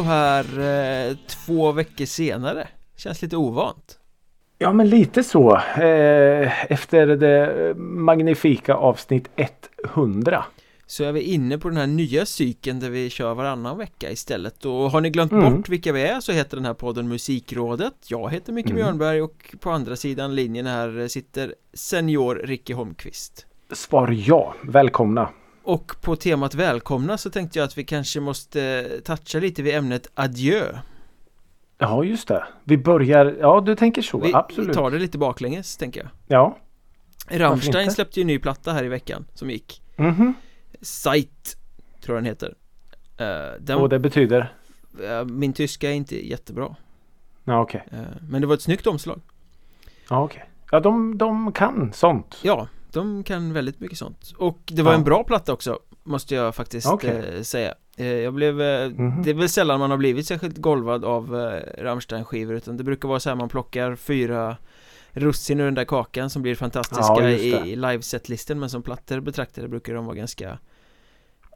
så här eh, två veckor senare. Känns lite ovant. Ja men lite så. Eh, efter det magnifika avsnitt 100. Så är vi inne på den här nya cykeln där vi kör varannan vecka istället och har ni glömt mm. bort vilka vi är så heter den här podden Musikrådet Jag heter Micke mm. Björnberg och på andra sidan linjen här sitter senior Ricky Holmqvist Svar ja, välkomna Och på temat välkomna så tänkte jag att vi kanske måste toucha lite vid ämnet adjö. Ja just det, vi börjar, ja du tänker så, vi, absolut. Vi tar det lite baklänges tänker jag. Ja. Rammstein släppte ju en ny platta här i veckan som gick. Mm -hmm. Sight Tror jag den heter. Uh, den, Och det betyder? Uh, min tyska är inte jättebra. Ja okej. Okay. uh, Men det var ett snyggt omslag. Ja okej. Okay. Ja de, de kan sånt. Ja de kan väldigt mycket sånt Och det var ja. en bra platta också Måste jag faktiskt okay. säga Jag blev mm -hmm. Det är väl sällan man har blivit särskilt golvad av Rammstein skivor Utan det brukar vara så här man plockar fyra russin ur den där kakan som blir fantastiska ja, i, i live-setlisten men som plattor betraktade brukar de vara ganska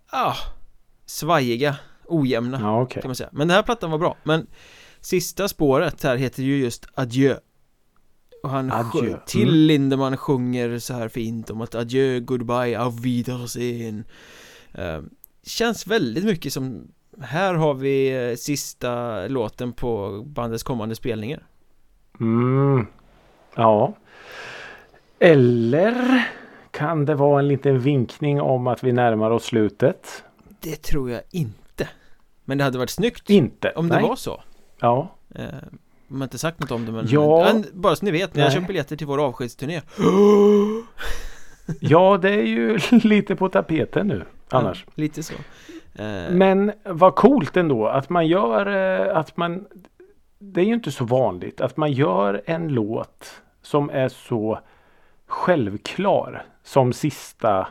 ah, svajiga, ojämna ja, okay. kan man säga Men den här plattan var bra, men sista spåret här heter ju just Adjö och han adjö. Mm. till mm. Lindemann sjunger så här fint om att adjö, goodbye, auf Wiedersehen uh, Känns väldigt mycket som Här har vi uh, sista låten på bandets kommande spelningar Mm Ja Eller kan det vara en liten vinkning om att vi närmar oss slutet? Det tror jag inte Men det hade varit snyggt Inte? Om det var så Ja Man har inte sagt något om det men, ja. men Bara så ni vet, när jag köpt biljetter till vår avskedsturné Ja det är ju lite på tapeten nu annars ja, Lite så eh. Men vad coolt ändå att man gör eh, att man Det är ju inte så vanligt att man gör en låt som är så självklar som sista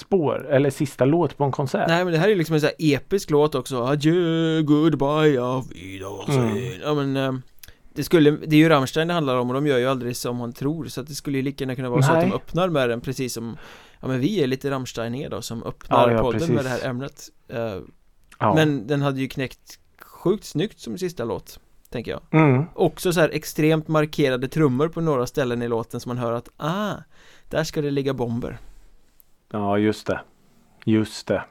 spår eller sista låt på en konsert. Nej men det här är liksom en sån här episk låt också. Adjö, goodbye, auf Wiedersehen. Mm. Ja men eh, det skulle, det är ju Rammstein det handlar om och de gör ju aldrig som man tror så att det skulle ju lika gärna kunna vara Nej. så att de öppnar med den precis som Ja men vi är lite Rammsteiniga då som öppnar ja, ja, podden precis. med det här ämnet uh, ja. Men den hade ju knäckt sjukt snyggt som sista låt Tänker jag mm. Också så här extremt markerade trummor på några ställen i låten som man hör att Ah, där ska det ligga bomber Ja just det Just det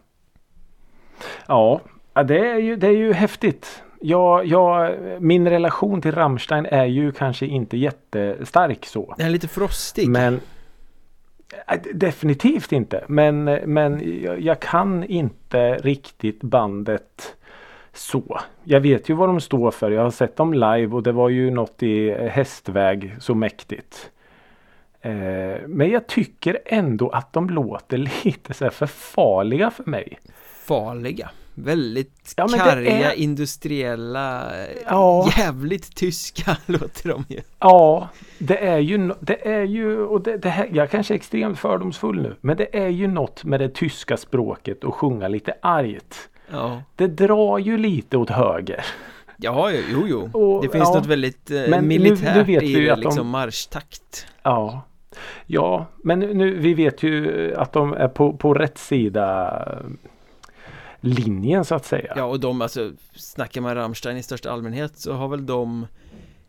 Ja, det är ju, det är ju häftigt Ja, ja, min relation till Rammstein är ju kanske inte jättestark så. Den är lite frostig. Men äh, Definitivt inte. Men, men jag, jag kan inte riktigt bandet så. Jag vet ju vad de står för. Jag har sett dem live och det var ju något i hästväg så mäktigt. Eh, men jag tycker ändå att de låter lite så för farliga för mig. Farliga? Väldigt ja, karga, är... industriella, ja. jävligt tyska låter de ju. Ja, det är ju, det är ju, och det, det här, jag kanske är extremt fördomsfull nu, men det är ju något med det tyska språket och sjunga lite argt. Ja. Det drar ju lite åt höger. Ja, jo, jo. Och, det finns ja, något väldigt eh, militärt nu, nu i det, liksom de, marschtakt. Ja. Ja, men nu, vi vet ju att de är på, på rätt sida linjen så att säga. Ja, och de, alltså, snackar man Rammstein i största allmänhet så har väl de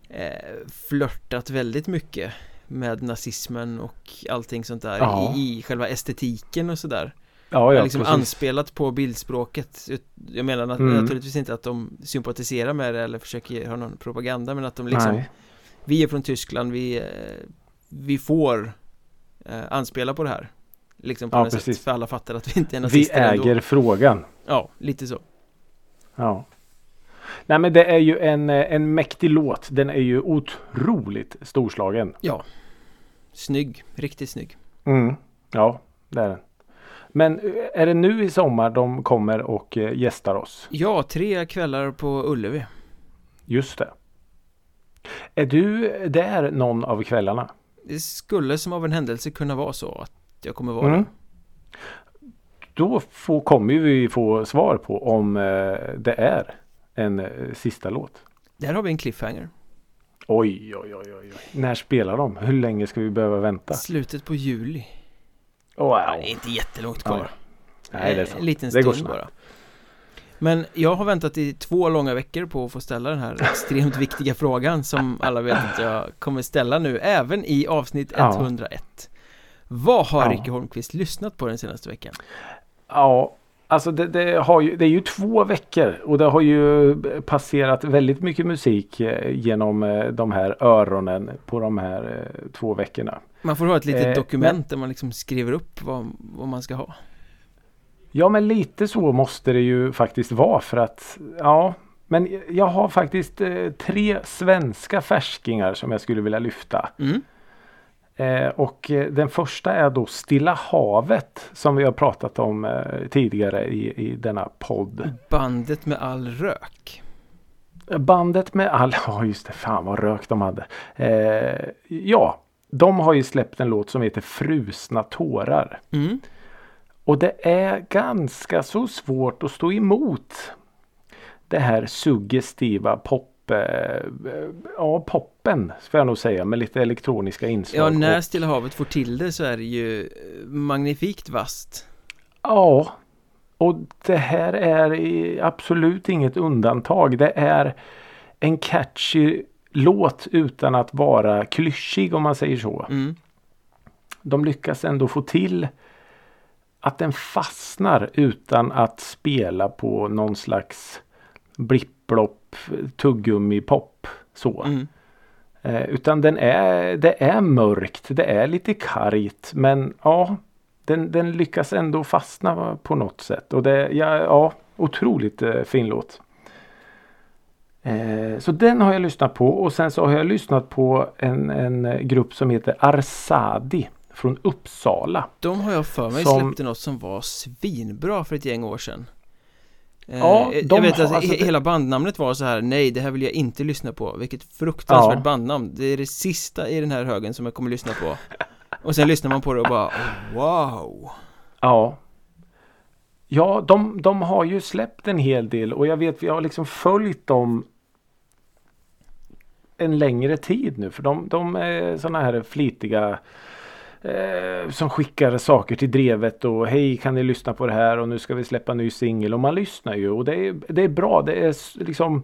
eh, flörtat väldigt mycket med nazismen och allting sånt där ja. i, i själva estetiken och sådär. Ja, ja, liksom precis. anspelat på bildspråket Jag menar mm. naturligtvis inte att de sympatiserar med det eller försöker ha någon propaganda men att de liksom Nej. Vi är från Tyskland, vi, eh, vi får eh, anspela på det här Liksom på ja, något precis. sätt, för alla fattar att vi inte är nazister Vi äger ändå. frågan Ja, lite så Ja Nej men det är ju en, eh, en mäktig låt Den är ju otroligt storslagen Ja Snygg, riktigt snygg Mm Ja, det är den men eh, är det nu i sommar de kommer och eh, gästar oss? Ja, tre kvällar på Ullevi. Just det. Är du där någon av kvällarna? Det skulle som av en händelse kunna vara så att jag kommer vara mm. Då får, kommer vi få svar på om eh, det är en sista låt. Där har vi en cliffhanger. Oj, oj, oj, oj. När spelar de? Hur länge ska vi behöva vänta? Slutet på juli. Wow. det är inte jättelångt kvar. Nej, det är sant. En liten stund bara. Men jag har väntat i två långa veckor på att få ställa den här extremt viktiga frågan som alla vet att jag kommer ställa nu även i avsnitt 101 ja. Vad har ja. Ricky Holmqvist lyssnat på den senaste veckan? Ja, Alltså det, det, ju, det är ju två veckor och det har ju passerat väldigt mycket musik eh, genom eh, de här öronen på de här eh, två veckorna. Man får ha ett litet dokument men, där man liksom skriver upp vad, vad man ska ha. Ja men lite så måste det ju faktiskt vara för att ja men jag har faktiskt tre svenska färskingar som jag skulle vilja lyfta. Mm. Eh, och eh, den första är då Stilla havet som vi har pratat om eh, tidigare i, i denna podd. Bandet med all rök. Bandet med all, ja just det, fan vad rök de hade. Eh, ja, de har ju släppt en låt som heter Frusna tårar. Mm. Och det är ganska så svårt att stå emot det här suggestiva pop Eh, ja, poppen ska jag nog säga med lite elektroniska inslag. Ja, när Stilla havet får till det så är det ju magnifikt vast. Ja, och det här är absolut inget undantag. Det är en catchy låt utan att vara klyschig om man säger så. Mm. De lyckas ändå få till att den fastnar utan att spela på någon slags blipplopp tuggummi pop så. Mm. Eh, utan den är, det är mörkt, det är lite kargt men ja den, den lyckas ändå fastna på något sätt. Och det, ja, ja otroligt eh, fin låt. Eh, så den har jag lyssnat på och sen så har jag lyssnat på en, en grupp som heter Arsadi från Uppsala. De har jag för mig som... släppte något som var svinbra för ett gäng år sedan. Ja, eh, jag vet att alltså, hela bandnamnet var så här Nej, det här vill jag inte lyssna på Vilket fruktansvärt ja. bandnamn Det är det sista i den här högen som jag kommer lyssna på Och sen lyssnar man på det och bara Wow Ja Ja, de, de har ju släppt en hel del och jag vet vi har liksom följt dem en längre tid nu för de, de är sådana här flitiga eh, som skickar saker till drevet och hej kan ni lyssna på det här och nu ska vi släppa ny singel och man lyssnar ju och det är, det är bra. Det är liksom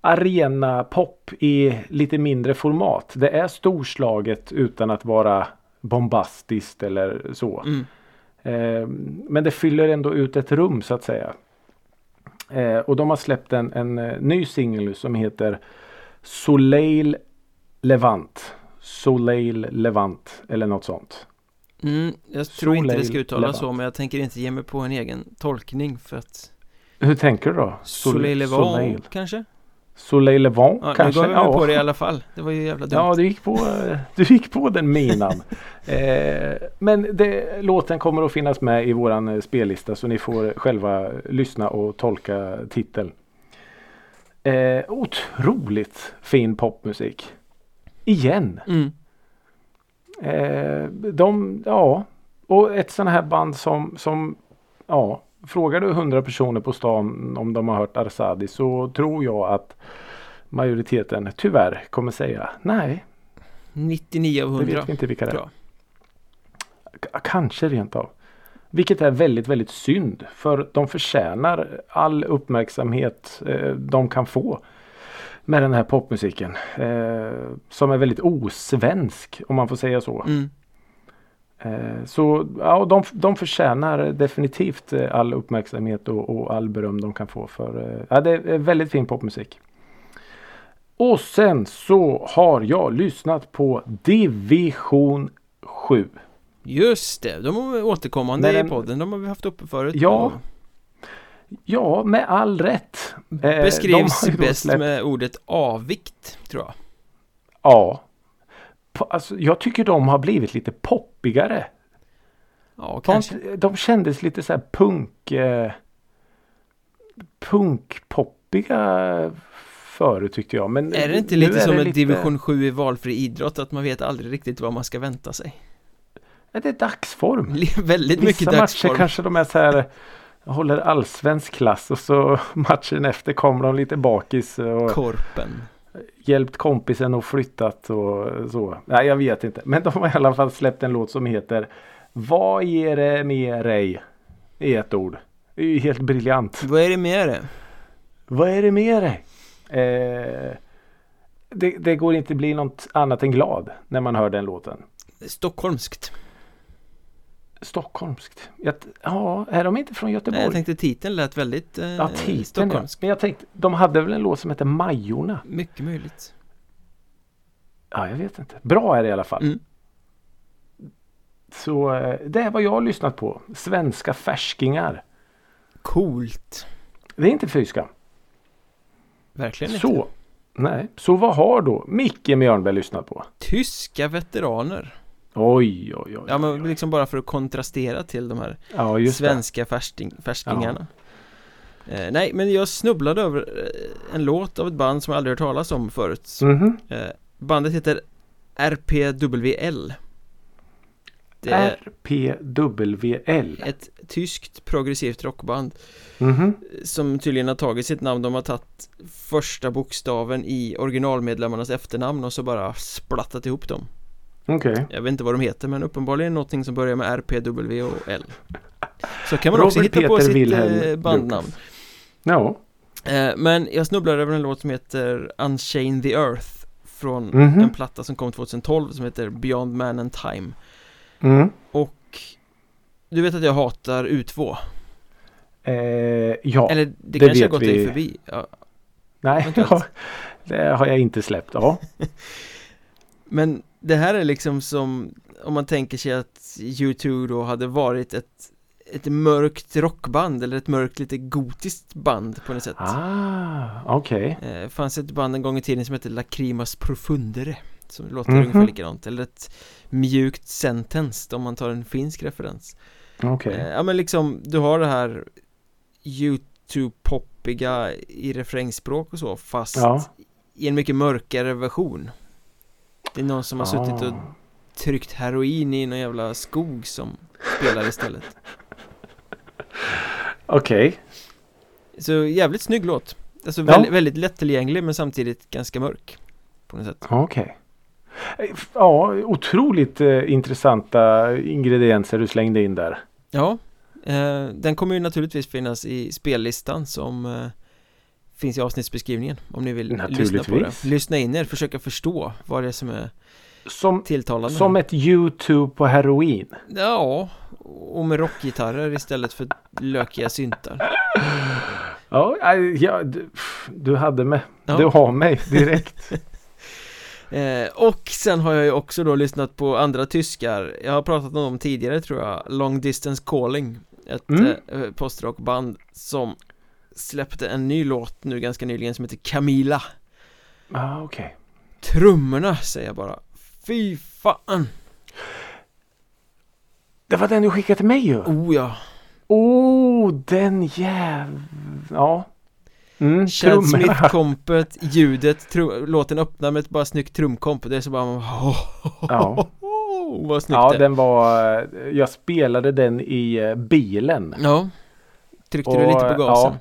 arena pop i lite mindre format. Det är storslaget utan att vara bombastiskt eller så. Mm. Eh, men det fyller ändå ut ett rum så att säga. Eh, och de har släppt en, en eh, ny singel som heter Soleil Levant. Soleil Levant eller något sånt. Mm, jag tror Soleil inte det ska uttalas Levant. så men jag tänker inte ge mig på en egen tolkning för att Hur tänker du då? Soleil Levant Soleil. kanske? Soleil Levant ja, kanske? Nu gav jag ja. på det i alla fall Det var ju jävla dumt Ja du gick på, du gick på den minan eh, Men det, låten kommer att finnas med i våran eh, spellista så ni får själva lyssna och tolka titeln eh, Otroligt fin popmusik igen. Mm. Eh, de, ja, och ett sånt här band som, som ja, frågar du hundra personer på stan om de har hört Arsadi så tror jag att majoriteten tyvärr kommer säga nej. 99 av 100. Det vet vi inte vilka det är. Kanske rent av. Vilket är väldigt, väldigt synd. För de förtjänar all uppmärksamhet eh, de kan få med den här popmusiken. Eh, som är väldigt osvensk om man får säga så. Mm. Eh, så ja, de, de förtjänar definitivt eh, all uppmärksamhet och, och all beröm de kan få för eh, ja, det är väldigt fin popmusik. Och sen så har jag lyssnat på Division 7. Just det, de är återkommande den, i podden. De har vi haft uppe förut. Ja, Ja, med all rätt. Eh, Beskrivs bäst släppt... med ordet avvikt, tror jag. Ja. Alltså, jag tycker de har blivit lite poppigare. Ja, kanske. De, de kändes lite så här punk... Eh, punkpoppiga förut tyckte jag. Men är det inte lite som en lite... division 7 i valfri idrott? Att man vet aldrig riktigt vad man ska vänta sig? Är det dagsform? väldigt Vissa mycket dagsform. matcher kanske de är så här håller allsvensk klass och så matchen efter kommer de lite bakis. Och Korpen. Hjälpt kompisen och flyttat och så. Nej jag vet inte. Men de har i alla fall släppt en låt som heter Vad ger det med dig? I ett ord. Det är ju helt briljant. Vad är det med det? Vad är det med det? Eh, det, det går inte bli något annat än glad när man hör den låten. Stockholmskt. Stockholmskt? Ja, är de inte från Göteborg? Nej, jag tänkte titeln lät väldigt eh, ja, titeln, stockholmskt. Men jag tänkte, de hade väl en låt som heter Majorna? Mycket möjligt. Ja, jag vet inte. Bra är det i alla fall. Mm. Så eh, det är vad jag har lyssnat på. Svenska färskingar. Coolt. Det är inte fyska. Verkligen så, inte. Nej, så vad har då Micke Mjörnberg lyssnat på? Tyska veteraner. Oj, oj, oj. Ja, men liksom bara för att kontrastera till de här ja, svenska färsting, färskingarna. Ja. Eh, nej, men jag snubblade över eh, en låt av ett band som jag aldrig hört talas om förut. Mm -hmm. eh, bandet heter RPWL. RPWL Ett tyskt progressivt rockband mm -hmm. Som tydligen har tagit sitt namn De har tagit första bokstaven i originalmedlemmarnas efternamn och så bara splattat ihop dem Okej. Okay. Jag vet inte vad de heter men uppenbarligen någonting som börjar med RPW och L. Så kan man Robert också hitta Peter på sitt Wilhelm eh, bandnamn. Ja. Eh, Men jag snubblade över en låt som heter Unchain the Earth Från mm -hmm. en platta som kom 2012 som heter Beyond Man and Time. Mm. Och du vet att jag hatar U2 eh, Ja, Eller det, det kanske har gått vi... dig förbi. Ja. Nej, det har jag inte släppt, ja. Men det här är liksom som om man tänker sig att U2 då hade varit ett ett mörkt rockband eller ett mörkt lite gotiskt band på något sätt Ah, okej okay. eh, fanns ett band en gång i tiden som hette Lacrimas Profundere Som låter mm -hmm. ungefär likadant Eller ett mjukt sentence om man tar en finsk referens Okej okay. eh, Ja men liksom du har det här YouTube-poppiga i refrängspråk och så fast ja. i en mycket mörkare version Det är någon som har ah. suttit och tryckt heroin i någon jävla skog som spelar istället Okej okay. Så jävligt snygg låt Alltså ja. väldigt, väldigt lättillgänglig men samtidigt ganska mörk På något sätt Okej okay. Ja, otroligt eh, intressanta ingredienser du slängde in där. Ja, eh, den kommer ju naturligtvis finnas i spellistan som eh, finns i avsnittsbeskrivningen om ni vill lyssna på det. Lyssna in er, försöka förstå vad det är som är som, tilltalande. Som ett YouTube på heroin. Ja, och med rockgitarrer istället för lökiga syntar. Ja, ja du, du hade mig. Ja. Du har mig direkt. Eh, och sen har jag ju också då lyssnat på andra tyskar Jag har pratat om dem tidigare tror jag Long Distance Calling Ett mm. eh, postrockband som släppte en ny låt nu ganska nyligen som heter Camila Ah, okej. Okay. Trummorna säger jag bara Fy fan. Det var den du skickade till mig ju. Oh ja. Oh, den jäv... Ja. Mm, Chad Smith-kompet, ljudet, låten öppnar med ett bara snyggt trumkomp Det är så bara oh, ja. Vad snyggt Ja, den var Jag spelade den i eh, bilen. Ja. Tryckte och, du lite på gasen? Ja,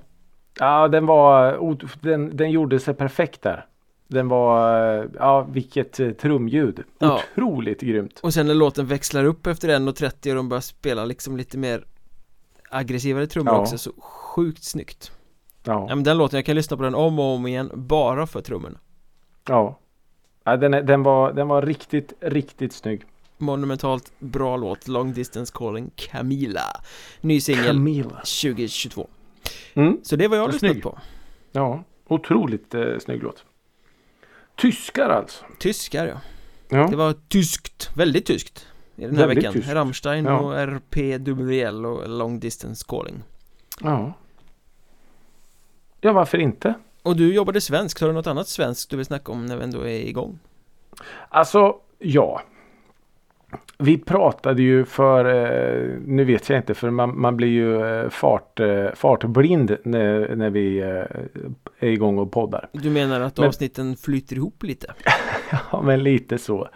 ja den var den, den gjorde sig perfekt där. Den var Ja, vilket eh, trumljud. Ja. Otroligt grymt. Och sen när låten växlar upp efter 1.30 och de börjar spela liksom lite mer Aggressivare trummor ja. också så sjukt snyggt. Ja. ja men den låten, jag kan lyssna på den om och om igen bara för trummorna. Ja. Ja den, är, den, var, den var riktigt, riktigt snygg. Monumentalt bra låt Long Distance Calling Camila. Ny singel. 2022 mm. Så det var jag lyssnat på Ja, otroligt eh, snygg låt Tyskar alltså Tyskar ja. ja Det var tyskt, väldigt tyskt I den här väldigt veckan tyskt. Rammstein ja. och RPWL och Long Distance Calling Ja Ja, varför inte? Och du jobbade svenskt, har du något annat svenskt du vill snacka om när vi ändå är igång? Alltså, ja. Vi pratade ju för, eh, nu vet jag inte för man, man blir ju eh, fart, eh, fartblind när, när vi är igång och poddar. Du menar att men, avsnitten flyter ihop lite? ja, men lite så.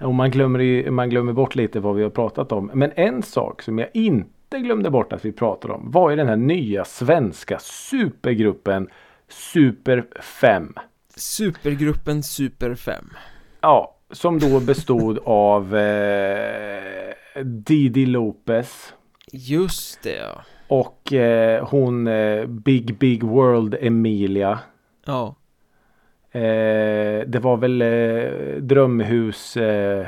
Och man glömmer, man glömmer bort lite vad vi har pratat om. Men en sak som jag inte inte glömde bort att vi pratade om var ju den här nya svenska supergruppen Super 5. Supergruppen Super 5. Ja, som då bestod av eh, Didi Lopez. Just det ja. Och eh, hon eh, Big Big World Emilia. Ja. Eh, det var väl eh, Drömhus eh,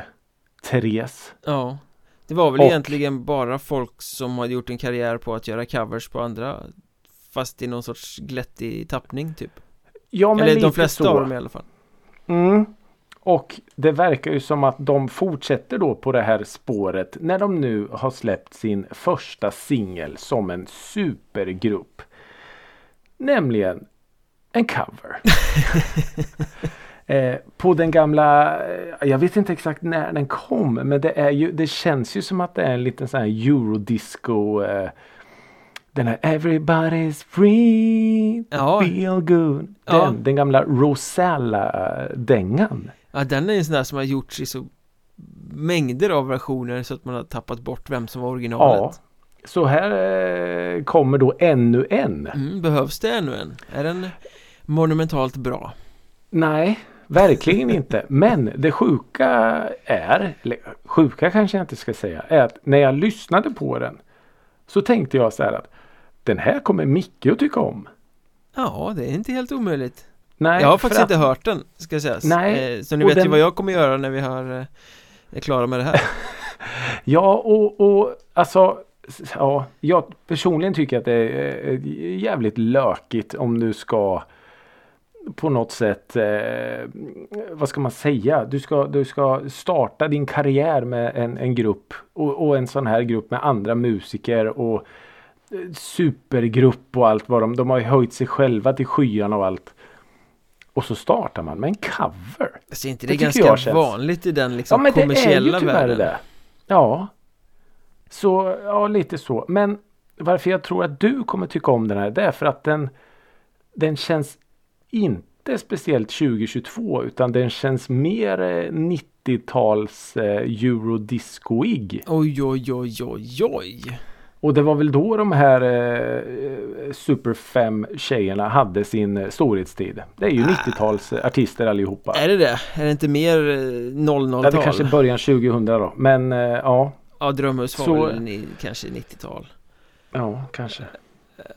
Therese. Ja. Det var väl och, egentligen bara folk som hade gjort en karriär på att göra covers på andra Fast i någon sorts glättig tappning typ Ja men Eller lite de flesta så. av dem i alla fall Mm och det verkar ju som att de fortsätter då på det här spåret när de nu har släppt sin första singel som en supergrupp. Nämligen en cover. eh, på den gamla, eh, jag vet inte exakt när den kom men det, är ju, det känns ju som att det är en liten sån här eurodisco eh, den här Everybody's free ja. feel good. Den, ja. den gamla Rosella-dängan. Ja den är en sån där som har gjorts i så mängder av versioner så att man har tappat bort vem som var originalet. Ja. Så här eh, kommer då ännu en. Mm, behövs det ännu en? Är den monumentalt bra? Nej, verkligen inte. Men det sjuka är, sjuka kanske jag inte ska säga, är att när jag lyssnade på den så tänkte jag så här att den här kommer Micke att tycka om. Ja, det är inte helt omöjligt. Nej, jag har faktiskt att... inte hört den, ska sägas. Nej, eh, så ni vet den... ju vad jag kommer göra när vi har, eh, är klara med det här. ja, och, och alltså Ja, jag personligen tycker att det är jävligt lökigt om du ska på något sätt, eh, vad ska man säga, du ska, du ska starta din karriär med en, en grupp och, och en sån här grupp med andra musiker och eh, supergrupp och allt vad de, de har ju höjt sig själva till skyarna och allt. Och så startar man med en cover. Alltså inte det, det är ganska vanligt i den liksom ja, kommersiella världen? Men det är ju det. Ja. Så, ja lite så. Men varför jag tror att du kommer tycka om den här det är för att den den känns inte speciellt 2022 utan den känns mer 90-tals eh, eh, eurodiscoig. Oj oj oj oj oj. Och det var väl då de här eh, Super 5 tjejerna hade sin eh, storhetstid. Det är ju 90-tals ah. artister allihopa. Är det det? Är det inte mer 00-tal? Ja, det kanske början 2000 då. Men eh, ja. Ja, Drömhus var Så... väl kanske 90-tal. Ja, kanske.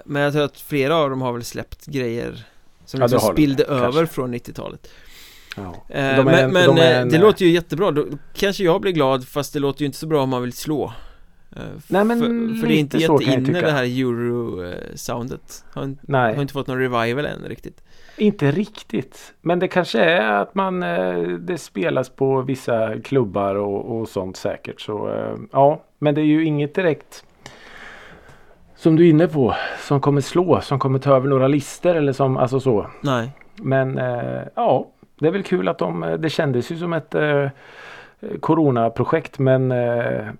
Men jag tror att flera av dem har väl släppt grejer som ja, liksom spillde de, över kanske. från 90-talet. Ja. Eh, men, men eh, en, det låter ju jättebra, då kanske jag blir glad fast det låter ju inte så bra om man vill slå Eh, Nej men För, för det är inte in det här euro-soundet. Har, Nej. har inte fått någon revival än riktigt. Inte riktigt. Men det kanske är att man eh, Det spelas på vissa klubbar och, och sånt säkert. Så eh, Ja Men det är ju inget direkt Som du är inne på Som kommer slå Som kommer ta över några lister eller som alltså så. Nej. Men ja Det är väl kul att de Det kändes ju som ett Coronaprojekt men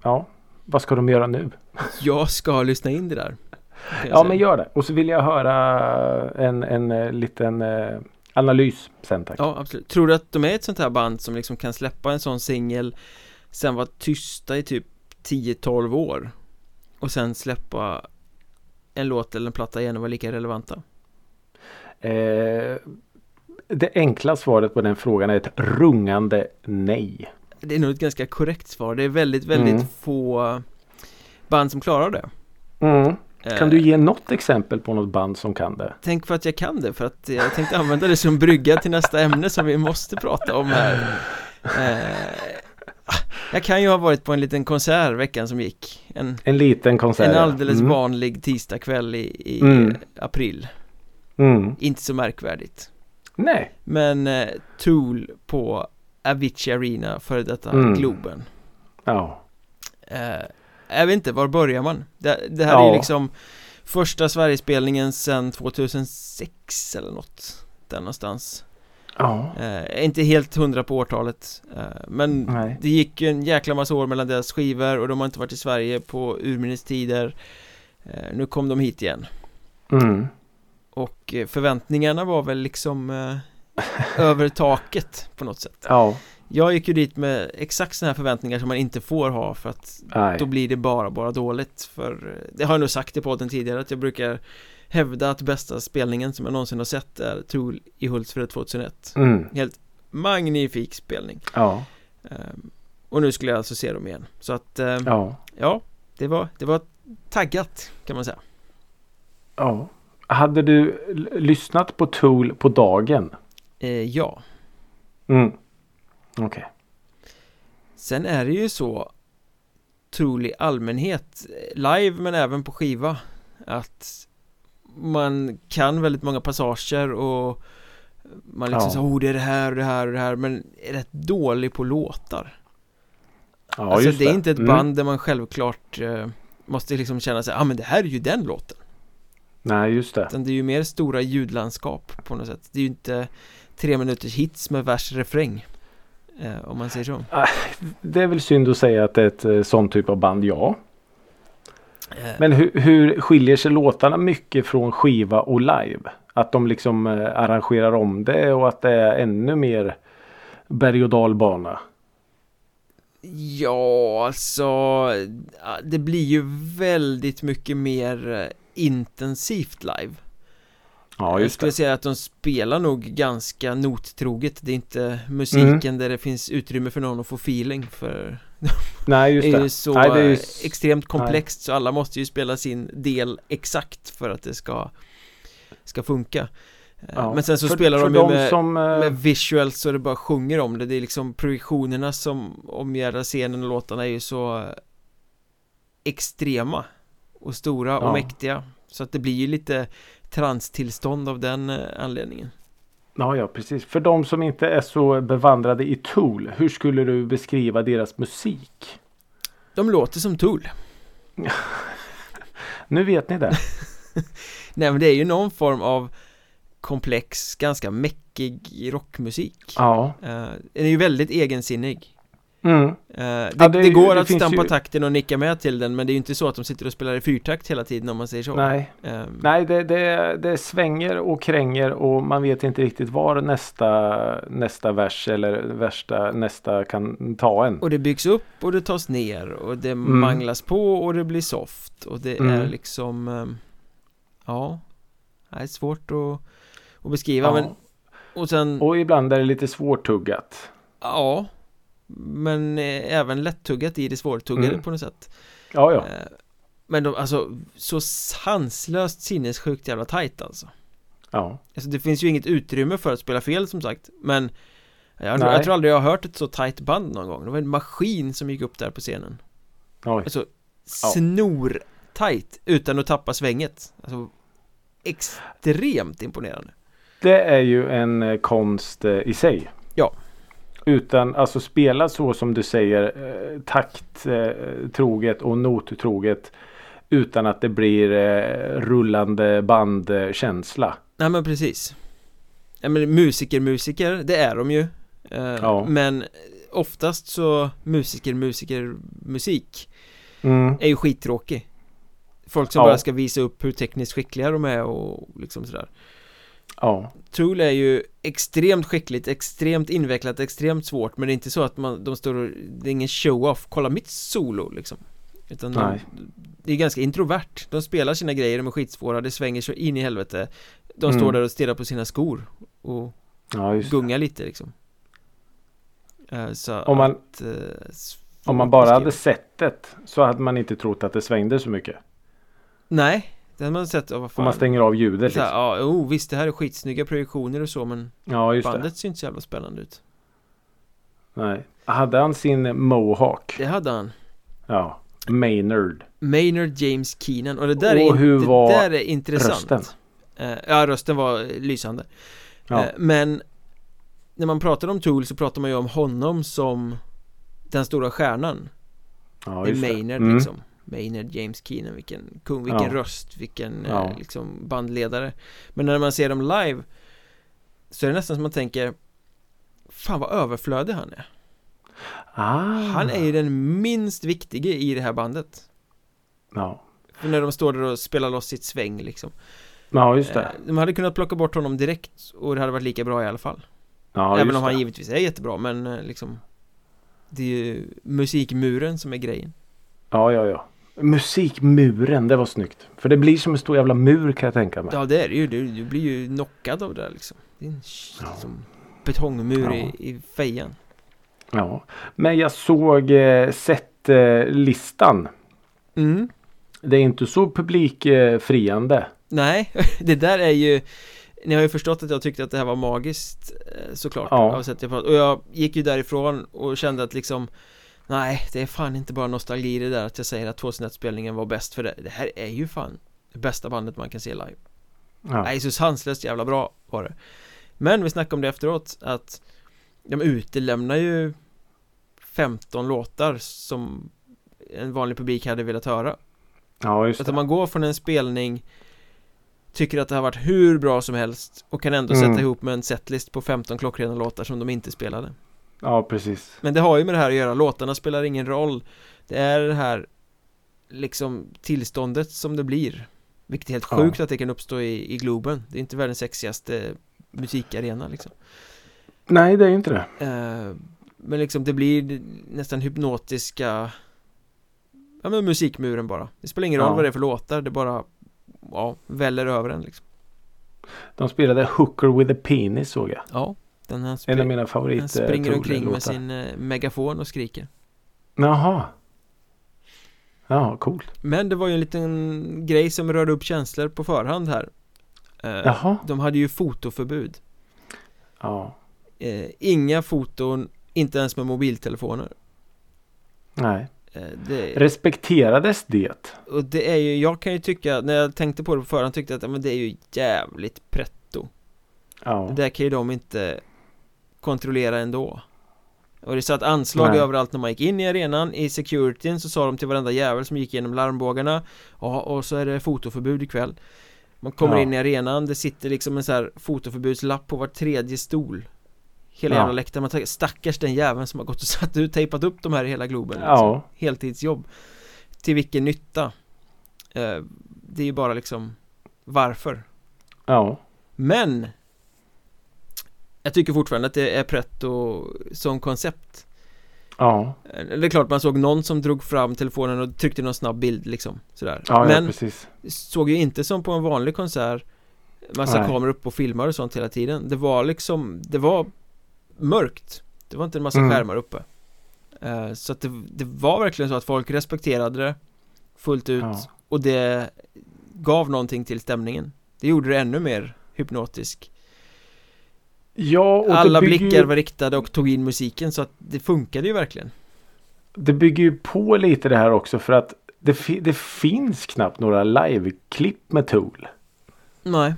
ja vad ska de göra nu? Jag ska lyssna in det där. Ja men gör det. Och så vill jag höra en, en, en eh, liten eh, analys sen tack. Ja absolut. Tror du att de är ett sånt här band som liksom kan släppa en sån singel Sen vara tysta i typ 10-12 år Och sen släppa en låt eller en platta igen och vara lika relevanta? Eh, det enkla svaret på den frågan är ett rungande nej. Det är nog ett ganska korrekt svar. Det är väldigt, väldigt mm. få band som klarar det. Mm. Kan du ge något exempel på något band som kan det? Tänk för att jag kan det för att jag tänkte använda det som brygga till nästa ämne som vi måste prata om här eh, Jag kan ju ha varit på en liten konsert veckan som gick En, en liten konsert En alldeles mm. vanlig tisdagkväll i, i mm. april mm. Inte så märkvärdigt Nej Men eh, Tool på Avicii Arena före detta mm. Globen Ja eh, Jag vet inte, var börjar man? Det, det här ja. är liksom Första Sverigespelningen sedan 2006 eller något Där någonstans Ja eh, Inte helt hundra på årtalet eh, Men Nej. det gick ju en jäkla massa år mellan deras skivor och de har inte varit i Sverige på urminnes tider eh, Nu kom de hit igen mm. Och eh, förväntningarna var väl liksom eh, över taket på något sätt Ja Jag gick ju dit med exakt sådana här förväntningar som man inte får ha för att Nej. då blir det bara, bara dåligt för Det har jag nog sagt i podden tidigare att jag brukar hävda att bästa spelningen som jag någonsin har sett är Tool i Hultsfred 2001 mm. Helt magnifik spelning Ja um, Och nu skulle jag alltså se dem igen Så att um, ja. ja, det var, det var taggat kan man säga Ja. Hade du lyssnat på Tool på dagen? Eh, ja. Mm. Okej. Okay. Sen är det ju så Tool i allmänhet live men även på skiva att man kan väldigt många passager och man liksom ja. så, oh det är det här och det här och det här men är rätt dålig på låtar Ja alltså det är inte ett mm. band där man självklart eh, måste liksom känna sig, ja ah, men det här är ju den låten Nej just det Utan det är ju mer stora ljudlandskap på något sätt Det är ju inte tre minuters hits med vers refräng eh, Om man säger så ah, Det är väl synd att säga att det är ett eh, sån typ av band, ja eh. Men hur, hur skiljer sig låtarna mycket från skiva och live? Att de liksom arrangerar om det och att det är ännu mer berg och dalbana Ja, alltså Det blir ju väldigt mycket mer intensivt live Ja, just Jag skulle det. säga att de spelar nog ganska nottroget Det är inte musiken mm. där det finns utrymme för någon att få feeling för Nej, just det. är ju så Nej, är ju... extremt komplext Nej. så alla måste ju spela sin del exakt för att det ska Ska funka Ja, Men sen så för, spelar för de, de med, som, eh, med visuals så det bara sjunger om det Det är liksom projektionerna som omgärdar scenen och låtarna är ju så Extrema Och stora och ja. mäktiga Så att det blir ju lite transtillstånd av den eh, anledningen Ja, ja, precis. För de som inte är så bevandrade i Tool, hur skulle du beskriva deras musik? De låter som Tool. nu vet ni det. Nej, men det är ju någon form av komplex, ganska mäckig rockmusik Ja uh, Den är ju väldigt egensinnig mm. uh, det, ja, det, det, går det att stampa ju... takten och nicka med till den men det är ju inte så att de sitter och spelar i fyrtakt hela tiden om man säger så Nej, um, Nej det, det, det svänger och kränger och man vet inte riktigt var nästa, nästa vers eller värsta nästa kan ta en Och det byggs upp och det tas ner och det mm. manglas på och det blir soft och det mm. är liksom um, Ja det är svårt att att beskriva ja. men och sen Och ibland är det lite svårtuggat Ja Men eh, även lättuggat i det svårtuggade mm. på något sätt. Ja ja. Eh, Men de, alltså så sanslöst sinnessjukt jävla tajt alltså. Ja. Alltså det finns ju inget utrymme för att spela fel som sagt. Men jag, jag tror aldrig jag har hört ett så tajt band någon gång. Det var en maskin som gick upp där på scenen. Oj. Alltså snortajt utan att tappa svänget. Alltså extremt imponerande. Det är ju en eh, konst i sig. Ja. Utan alltså spela så som du säger eh, takttroget och nottroget. Utan att det blir rullande bandkänsla. Nej men precis. Ja, men musiker, musiker, det är de ju. Ja. Men oftast så musiker, musiker, musik mm. är ju skittråkig. Folk som ja. bara ska visa upp hur tekniskt skickliga de är och liksom sådär. Ja. Tool är ju extremt skickligt, extremt invecklat, extremt svårt men det är inte så att man, de står och, det är ingen show-off, kolla mitt solo liksom. Utan de, det är ganska introvert, de spelar sina grejer, de är skitsvåra, det svänger så in i helvete. De mm. står där och stirrar på sina skor och ja, gungar lite liksom. Eh, Så om man, att, eh, om man bara hade sett det så hade man inte trott att det svängde så mycket. Nej det hade man sett, oh, vad fan. Om man stänger av ljudet liksom. Ja, oh, visst det här är skitsnygga projektioner och så men ja, just Bandet det. ser inte så jävla spännande ut Nej Hade han sin Mohawk? Det hade han Ja Maynard Maynard James Keenan och det där, och är, hur det var där är intressant rösten? Uh, ja rösten var lysande ja. uh, Men När man pratar om Tool så pratar man ju om honom som Den stora stjärnan Ja just det Maynard mm. liksom Maynard James Keenan, vilken kung, vilken ja. röst, vilken ja. eh, liksom bandledare. Men när man ser dem live Så är det nästan som man tänker Fan vad överflödig han är. Ah. Han är ju den minst viktige i det här bandet. Ja. För när de står där och spelar loss sitt sväng liksom. Ja just det. Eh, De hade kunnat plocka bort honom direkt och det hade varit lika bra i alla fall. Ja Även om det. han givetvis är jättebra men eh, liksom Det är ju musikmuren som är grejen. Ja ja ja Musikmuren, det var snyggt. För det blir som en stor jävla mur kan jag tänka mig. Ja det är det ju, du, du blir ju knockad av det liksom. Det är en liksom, betongmur ja. i, i fejan. Ja, men jag såg eh, set-listan. Mm. Det är inte så publikfriande. Nej, det där är ju Ni har ju förstått att jag tyckte att det här var magiskt eh, Såklart ja. Och jag gick ju därifrån och kände att liksom Nej, det är fan inte bara nostalgi det där att jag säger att 2001-spelningen var bäst för det Det här är ju fan det bästa bandet man kan se live ja. Nej, så sanslöst jävla bra var det Men vi snackade om det efteråt att De utelämnar ju 15 låtar som en vanlig publik hade velat höra Ja, just det. Att om man går från en spelning Tycker att det har varit hur bra som helst Och kan ändå mm. sätta ihop med en setlist på 15 klockrena låtar som de inte spelade Ja, precis. Men det har ju med det här att göra, låtarna spelar ingen roll. Det är det här Liksom tillståndet som det blir. Vilket är helt sjukt ja. att det kan uppstå i, i Globen. Det är inte världens sexigaste musikarena liksom. Nej, det är inte det. Uh, Men liksom det blir nästan hypnotiska Ja men musikmuren bara. Det spelar ingen roll ja. vad det är för låtar, det bara Ja, väller över en liksom. De spelade Hooker with a penis såg jag. Ja den här En av mina favoriter Han springer omkring med sin eh, megafon och skriker. Jaha. Ja, coolt. Men det var ju en liten grej som rörde upp känslor på förhand här. Eh, Jaha. De hade ju fotoförbud. Ja. Eh, Inga foton, inte ens med mobiltelefoner. Nej. Eh, det, Respekterades det? Och det är ju, jag kan ju tycka, när jag tänkte på det på förhand tyckte jag att men det är ju jävligt pretto. Ja. Det där kan ju de inte kontrollera ändå Och det satt anslag Nej. överallt när man gick in i arenan I securityn så sa de till varenda jävel som gick igenom larmbågarna Ja, och så är det fotoförbud ikväll Man kommer ja. in i arenan, det sitter liksom en så här fotoförbudslapp på var tredje stol Hela ja. jävla läktaren, man tänker stackars den jäveln som har gått och satt ut, tejpat upp de här i hela Globen liksom. ja. Heltidsjobb Till vilken nytta? Eh, det är ju bara liksom Varför? Ja Men Jag tycker fortfarande att det är pretto som koncept Ja eh, Det är klart man såg någon som drog fram telefonen och tryckte någon snabb bild liksom sådär ja, Men ja, precis. såg ju inte som på en vanlig konsert Massa Nej. kameror upp och filmar och sånt hela tiden Det var liksom Det var mörkt Det var inte en massa mm. skärmar uppe uh, Så att det, det, var verkligen så att folk respekterade det Fullt ut ja. och det gav någonting till stämningen Det gjorde det ännu mer hypnotisk Ja, och Alla blickar var riktade och tog in musiken så att det funkade ju verkligen Det bygger ju på lite det här också för att det, det finns knappt några live-klipp med Tool Nej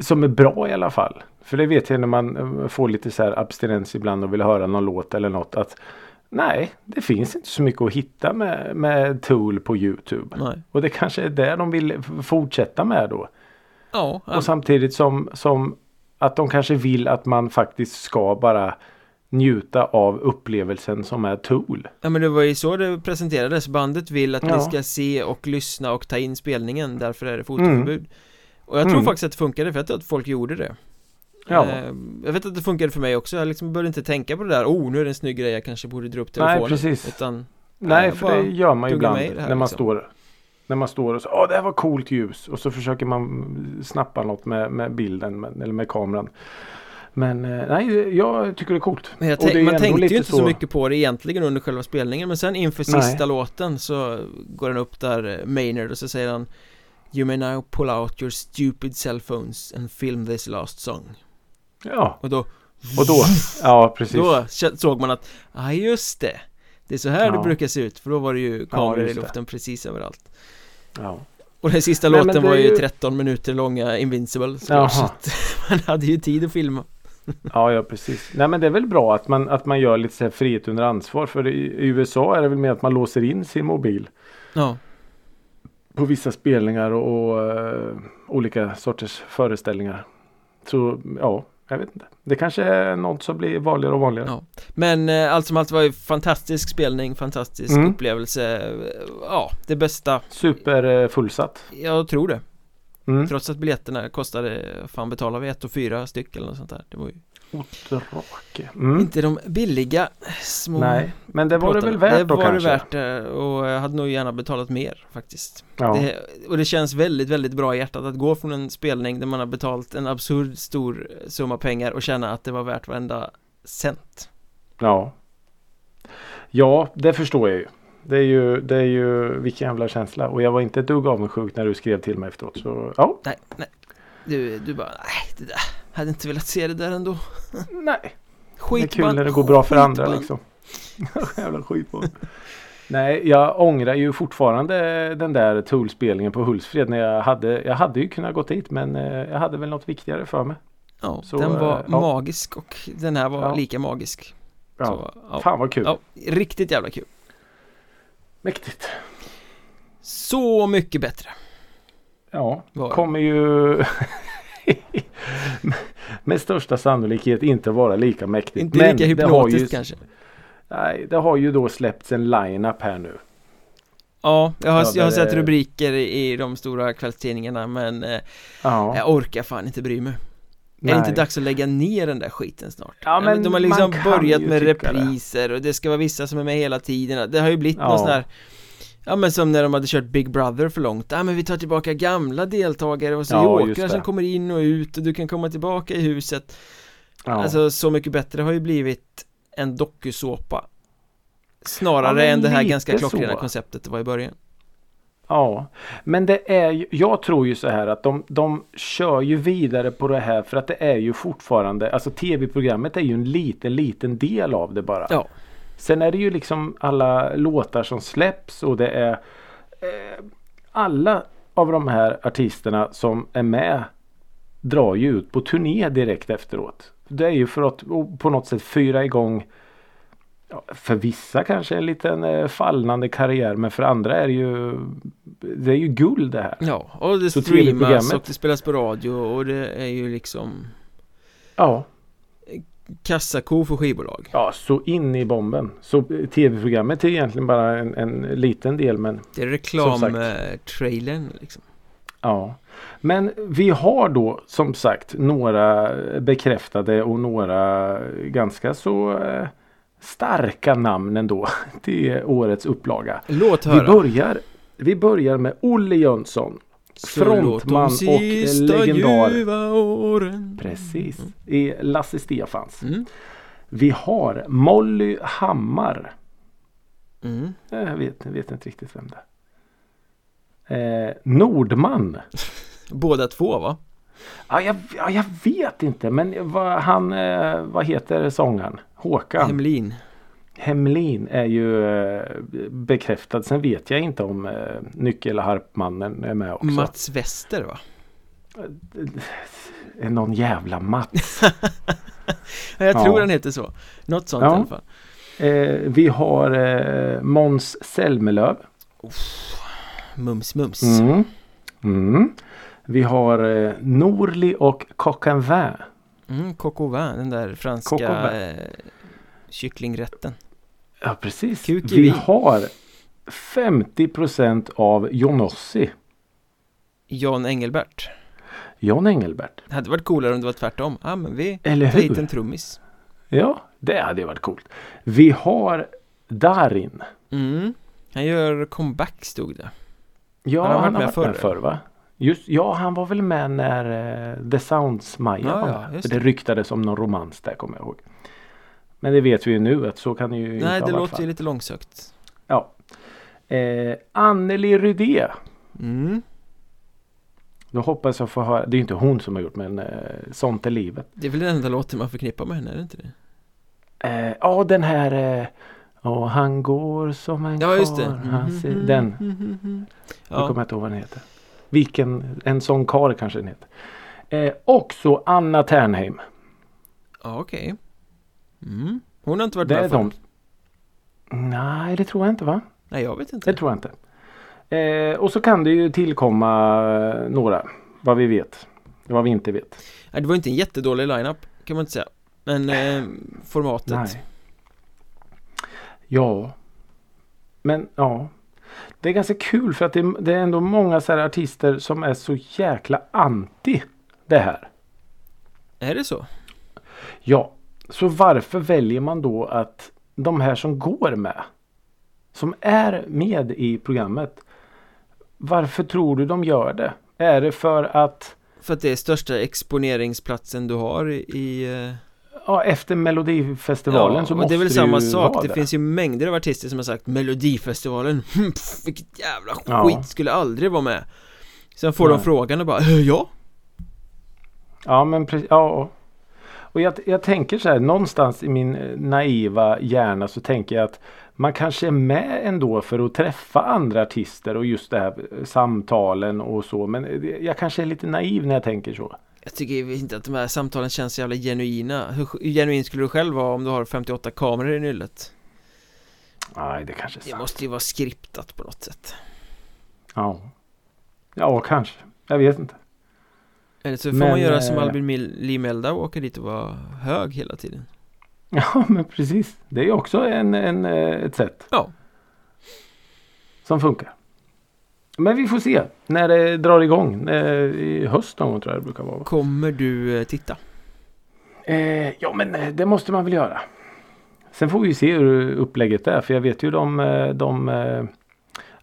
Som är bra i alla fall för det vet jag när man eh, får lite så här abstinens ibland och vill höra någon låt eller något. att Nej, det finns inte så mycket att hitta med, med Tool på Youtube. Nej. Och det kanske är det de vill fortsätta med då. Ja, ja. Och samtidigt som, som att de kanske vill att man faktiskt ska bara njuta av upplevelsen som är Tool. Ja men det var ju så det presenterades. Bandet vill att ja. ni ska se och lyssna och ta in spelningen. Därför är det fotoförbud. Mm. Och jag tror mm. faktiskt att det funkade för jag tror att folk gjorde det. Ja. Eh, jag vet att det funkade för mig också, jag liksom började inte tänka på det där Oh, nu är det en snygg grej, jag kanske borde dra upp telefonen Nej, precis Utan Nej, för det gör man ju ibland när man liksom. står När man står och så, åh det här var coolt ljus. Och så försöker man snappa något med, med bilden eller med kameran. Men eh, nej, jag tycker det är coolt. Tänk, Man tänkte ju inte så... så mycket på det egentligen under själva spelningen Men sen inför sista nej. låten så går den upp där eh, Maynard och så säger han You may now pull out your stupid cell phones and film this last song. Ja. Och då Och då, ja precis. Då såg man att, ja ah, just det Det är så här ja. det brukar se ut för då var det ju kameror ja, i luften precis överallt Ja Och den sista Nej, låten var ju 13 minuter långa Invincible så, så man hade ju tid att filma Ja, ja precis. Nej men det är väl bra att man, att man gör lite så här frihet under ansvar. För i, i USA är det väl mer att man låser in sin mobil. Ja. På vissa spelningar och, och uh, olika sorters föreställningar. Så ja, jag vet inte. Det kanske är något som blir vanligare och vanligare. Ja. Men eh, allt som allt var ju fantastisk spelning, fantastisk mm. upplevelse. Ja, det bästa. Super eh. Jag tror det. Mm. Trots att biljetterna kostade, fan betalar vi ett och fyra styck eller något sånt där. Det var ju Otrake. Mm. Inte de billiga små Nej, men det var det väl värt Det då var kanske? det värt det och jag hade nog gärna betalat mer faktiskt ja. det, Och det känns väldigt, väldigt bra i hjärtat att gå från en spelning där man har betalt en absurd stor summa pengar och känna att det var värt varenda cent Ja Ja, det förstår jag ju Det är ju, det är ju vilken jävla känsla. Och jag var inte ett dugg avundsjuk när du skrev till mig efteråt. Så ja. Nej, nej. Du, du bara, nej det där. Hade inte velat se det där ändå. Nej. Skitband. Det är kul när det går bra för andra liksom. jävla skitband. Nej, jag ångrar ju fortfarande den där Tool-spelningen på Hultsfred. När jag, hade, jag hade ju kunnat gå dit men eh, jag hade väl något viktigare för mig. Ja, så, den var äh, magisk och den här var ja. lika magisk. Ja. Så, ja. Fan vad kul. Ja, riktigt jävla kul. Mäktigt. Så mycket bättre. Ja, kommer ju med största sannolikhet inte vara lika mäktigt. Inte Men lika hypnotiskt kanske. Nej, det har ju då släppts en line-up här nu. Ja, jag har, jag har sett rubriker i de stora kvällstidningarna men eh, ja. jag orkar fan inte bry mig. Nej. Är det inte dags att lägga ner den där skiten snart? Ja, men De har liksom börjat med repriser det. och det ska vara vissa som är med hela tiden Det har ju blivit ja. någon sån här Ja men som när de hade kört Big Brother för långt Ja men vi tar tillbaka gamla deltagare och så ja, som kommer in och ut och du kan komma tillbaka i huset ja. Alltså Så mycket bättre har ju blivit en dokusåpa Snarare ja, än det här ganska klockrena konceptet det var i början Ja, men det är ju, jag tror ju så här att de, de kör ju vidare på det här för att det är ju fortfarande, alltså tv-programmet är ju en liten, liten del av det bara. Ja. Sen är det ju liksom alla låtar som släpps och det är eh, alla av de här artisterna som är med drar ju ut på turné direkt efteråt. Det är ju för att på något sätt fyra igång för vissa kanske en liten eh, fallnande karriär men för andra är det ju Det är ju guld det här. Ja och det Så streamas och det spelas på radio och det är ju liksom Ja Kassako för skivbolag. Ja så in i bomben. Så tv-programmet är egentligen bara en, en liten del men Det är reklamtrailern liksom. Ja Men vi har då som sagt några bekräftade och några ganska så eh, starka namn ändå till årets upplaga. Låt höra. Vi börjar, vi börjar med Olle Jönsson. Frontman och legendar. Precis. I Lasse Stefans. Mm. Vi har Molly Hammar. Mm. Jag vet, jag vet inte riktigt vem det är. Eh, Nordman. Båda två va? Ja, jag, ja, jag vet inte men vad, han, eh, vad heter sångaren? Håkan? Hemlin. Hemlin är ju eh, bekräftad. Sen vet jag inte om eh, nyckelharpmannen är med också. Mats Wester va? Eh, någon jävla Mats. jag tror ja. han heter så. Något sånt ja. i alla fall. Eh, vi har eh, Måns Zelmerlöw. Mums mums. Mm. Mm. Vi har eh, Norli och Coquenvin. Mm, Coquevin, den där franska eh, kycklingrätten. Ja precis. Kukivi. Vi har 50% av Jonossi. John Engelbert. John Engelbert. Det hade varit coolare om det var tvärtom. Ja men vi Eller tar hit en trummis. Ja, det hade varit coolt. Vi har Darin. Mm. Han gör comeback stod det. Ja, han har varit, han har varit med, förr va? Just, ja, han var väl med när uh, The Sounds Maja ja, var med. Ja, det. det ryktades om någon romans där kommer jag ihåg. Men det vet vi ju nu att så kan det ju Nej, inte Nej, det låter ju lite långsökt. Ja. Eh, Anneli Rydé. Mm. Då hoppas jag få höra. Det är inte hon som har gjort men eh, Sånt är livet. Det är väl den enda låten man förknippar med henne, är det inte det? Eh, ja, den här eh, Och han går som en Ja, just det. Mm -hmm. Den. Mm -hmm. Ja. Jag kommer inte ihåg vad den heter. Vilken, en sån karl kanske den heter. Eh, också Anna Ternheim. Ja okej. Okay. Mm. Hon har inte varit det med förr. Nej det tror jag inte va? Nej jag vet inte. Det tror jag inte. Eh, och så kan det ju tillkomma eh, några. Vad vi vet. Vad vi inte vet. Nej det var inte en jättedålig lineup kan man inte säga. Men eh, formatet. Nej. Ja. Men ja. Det är ganska kul för att det, det är ändå många så artister som är så jäkla anti det här. Är det så? Ja. Så varför väljer man då att de här som går med som är med i programmet varför tror du de gör det? Är det för att För att det är största exponeringsplatsen du har i, eh, ja, efter Melodifestivalen ja, så måste det är väl samma sak. Det. det finns ju mängder av artister som har sagt Melodifestivalen, pff, vilket jävla skit, Ja. skulle aldrig vara med. Sen får de Nej. frågan och bara, "Eh, ja. Ja men precis. Ja. Och jag, jag tänker så här någonstans i min eh, naiva hjärna så tänker jag att man kanske är med ändå för att träffa andra artister och just det här eh, samtalen och så. Men eh, jag kanske är lite naiv när jag tänker så. Jag tycker inte att de här samtalen känns så jävla genuina. Hur genuin skulle du själv vara om du har 58 kameror i nyllet? Nej det kanske är Det sant. måste ju vara skriptat på något sätt. Ja. Ja kanske. Jag vet inte. Eller så får Men, man göra som eh, Albin Meldau och åka dit och vara hög hela tiden. Ja men precis. Det är också en, en, eh, ett sätt Ja, som funkar. Men vi får se när det drar igång. Eh, I höst någon gång tror jag det brukar vara. va? kommer du titta? Eh, ja men det måste man väl göra. Sen får vi se hur upplägget är. För jag vet ju de, de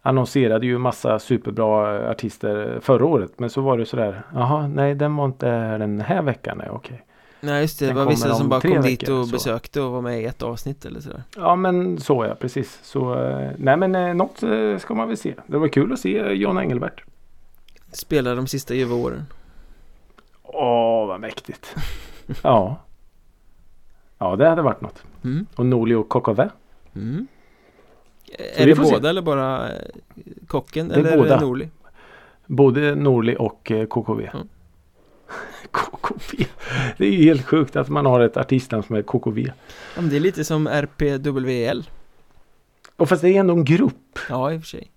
annonserade ju massa superbra artister förra året. Men så var det sådär. Jaha nej den var inte här den här veckan. Nej okej. Nej just det, det Den var vissa som om bara kom dit och så. besökte och var med i ett avsnitt eller sådär Ja men så ja precis. Så eh, nej men eh, något eh, ska man väl se. Det var kul att se John Engelbert. Spelade de sista ljuva åren Åh vad mäktigt. ja. Ja det hade varit något. mm. Och Norli och Kokove. Mm. Så Är det får se. båda eller bara eh, kocken är eller båda. det Norli? Både Norli och eh, KKV. Mm. KKV. Det är ju helt sjukt att man har ett artistnamn som är KKV. Ja, det är lite som RPWL Och fast det är ändå en grupp. Ja i och för sig